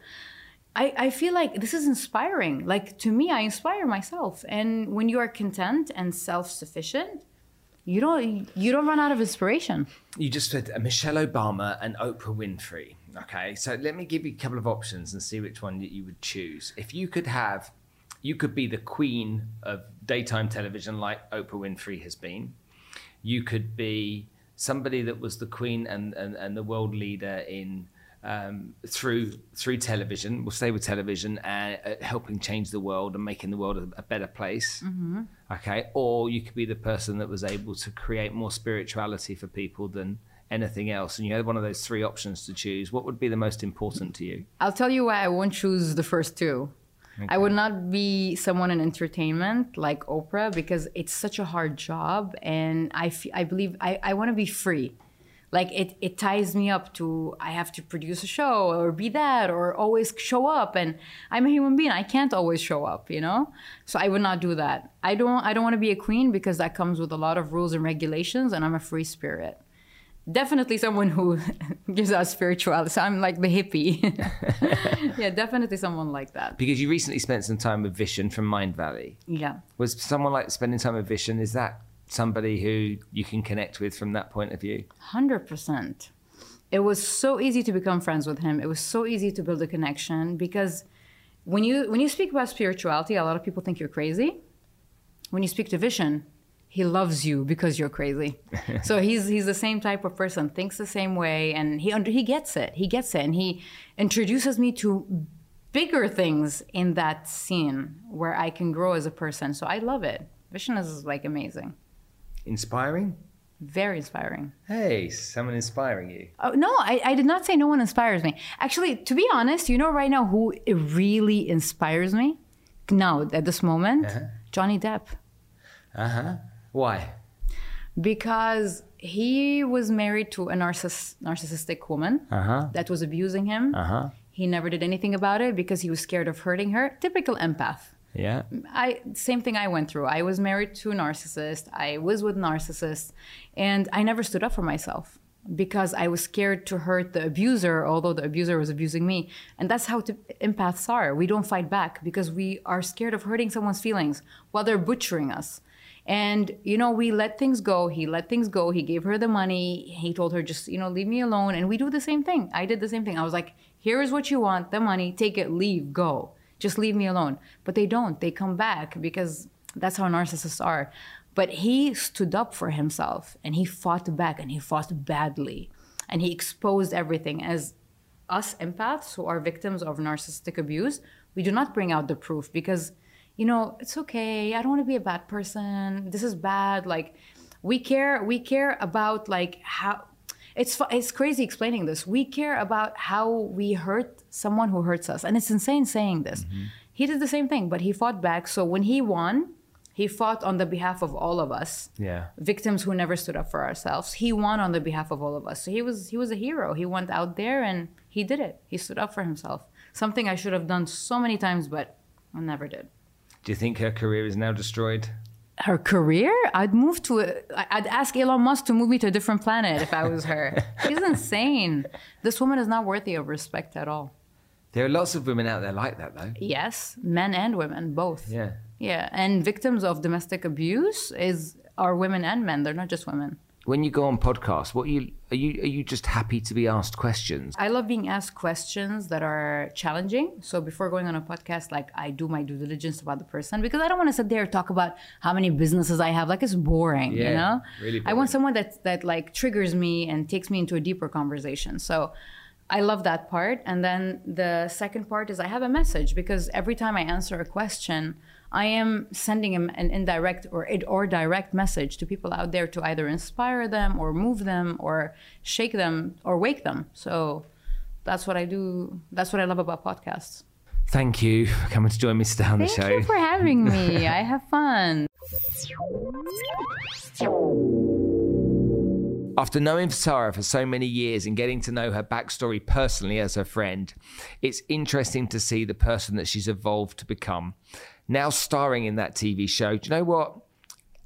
I, I feel like this is inspiring. Like to me, I inspire myself. And when you are content and self sufficient, you don't you don't run out of inspiration. You just said uh, Michelle Obama and Oprah Winfrey. Okay, so let me give you a couple of options and see which one you would choose. If you could have, you could be the queen of daytime television like Oprah Winfrey has been. You could be somebody that was the queen and, and, and the world leader in um, through through television. We'll stay with television and uh, helping change the world and making the world a, a better place. Mm-hmm. Okay, or you could be the person that was able to create more spirituality for people than anything else, and you had one of those three options to choose. What would be the most important to you? I'll tell you why I won't choose the first two. Okay. I would not be someone in entertainment like Oprah because it's such a hard job, and I, f- I believe I, I want to be free like it, it ties me up to i have to produce a show or be that or always show up and i'm a human being i can't always show up you know so i would not do that i don't i don't want to be a queen because that comes with a lot of rules and regulations and i'm a free spirit definitely someone who gives us spirituality so i'm like the hippie yeah definitely someone like that because you recently spent some time with Vishen from Mindvalley. yeah was someone like spending time with Vishen, is that somebody who you can connect with from that point of view? 100%. It was so easy to become friends with him. It was so easy to build a connection because when you when you speak about spirituality, a lot of people think you're crazy. When you speak to Vishen, he loves you because you're crazy. so he's he's the same type of person, thinks the same way, and he under, he gets it. He gets it, and he introduces me to bigger things in that scene where I can grow as a person. So I love it. Vishen is like amazing. Inspiring? Very inspiring. Hey, someone inspiring you. Oh, no, I, I did not say no one inspires me. Actually, to be honest, you know right now who really inspires me? Now, at this moment, uh-huh. Johnny Depp. Uh huh. Why? Because he was married to a narciss- narcissistic woman uh-huh. that was abusing him. Uh-huh. He never did anything about it because he was scared of hurting her. Typical empath. Yeah. I same thing I went through. I was married to a narcissist. I was with narcissists and I never stood up for myself because I was scared to hurt the abuser although the abuser was abusing me. And that's how t- empaths are. We don't fight back because we are scared of hurting someone's feelings while they're butchering us. And, you know, we let things go. He let things go. He gave her the money. He told her, just, you know, leave me alone. And we do the same thing. I did the same thing. I was like, here is what you want the money, take it, leave, go. Just leave me alone. But they don't. They come back because that's how narcissists are. But he stood up for himself and he fought back and he fought badly. And he exposed everything. As us empaths who are victims of narcissistic abuse, we do not bring out the proof because you know, it's okay. I don't want to be a bad person. This is bad. Like, we care. We care about like how. It's it's crazy explaining this. We care about how we hurt someone who hurts us, and it's insane saying this. Mm-hmm. He did the same thing, but he fought back. So when he won, he fought on the behalf of all of us. Yeah. Victims who never stood up for ourselves. He won on the behalf of all of us. So he was he was a hero. He went out there and he did it. He stood up for himself. Something I should have done so many times, but I never did. Do you think her career is now destroyed? Her career? I'd move to. A, I'd ask Elon Musk to move me to a different planet if I was her. She's insane. This woman is not worthy of respect at all. There are lots of women out there like that, though. Yes, men and women, both. Yeah. Yeah, and victims of domestic abuse is are women and men. They're not just women when you go on podcasts, what are you are you are you just happy to be asked questions? I love being asked questions that are challenging. So before going on a podcast, like I do my due diligence about the person because I don't want to sit there and talk about how many businesses I have. Like it's boring, yeah, you know. Really boring. I want someone that that like triggers me and takes me into a deeper conversation. So I love that part. And then the second part is I have a message because every time I answer a question, I am sending an indirect or or direct message to people out there to either inspire them or move them or shake them or wake them. So that's what I do. That's what I love about podcasts. Thank you for coming to join me today on the show. Thank you for having me. I have fun. After knowing Sara for so many years and getting to know her backstory personally as her friend, it's interesting to see the person that she's evolved to become now starring in that TV show. Do you know what?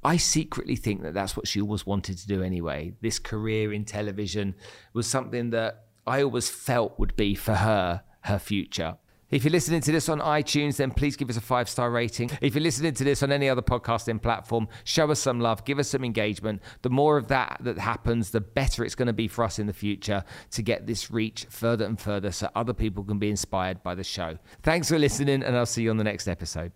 I secretly think that that's what she always wanted to do anyway. This career in television was something that I always felt would be for her, her future. If you're listening to this on iTunes, then please give us a five star rating. If you're listening to this on any other podcasting platform, show us some love, give us some engagement. The more of that that happens, the better it's going to be for us in the future to get this reach further and further so other people can be inspired by the show. Thanks for listening, and I'll see you on the next episode.